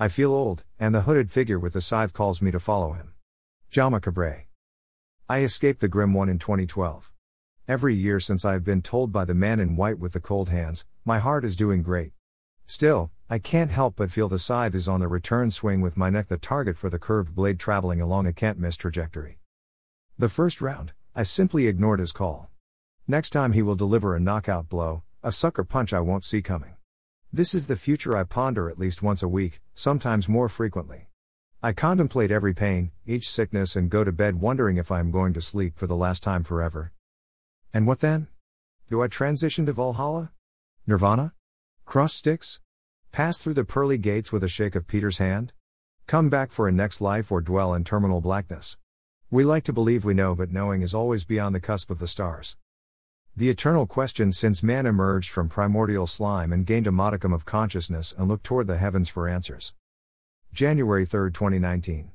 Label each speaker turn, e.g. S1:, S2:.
S1: I feel old, and the hooded figure with the scythe calls me to follow him. Jama Cabré. I escaped the grim one in 2012. Every year since I have been told by the man in white with the cold hands, my heart is doing great. Still, I can't help but feel the scythe is on the return swing with my neck the target for the curved blade traveling along a can't miss trajectory. The first round, I simply ignored his call. Next time he will deliver a knockout blow, a sucker punch I won't see coming. This is the future I ponder at least once a week, sometimes more frequently. I contemplate every pain, each sickness, and go to bed wondering if I am going to sleep for the last time forever. And what then? Do I transition to Valhalla? Nirvana? Cross Styx? Pass through the pearly gates with a shake of Peter's hand? Come back for a next life or dwell in terminal blackness? We like to believe we know, but knowing is always beyond the cusp of the stars. The eternal question since man emerged from primordial slime and gained a modicum of consciousness and looked toward the heavens for answers. January 3, 2019.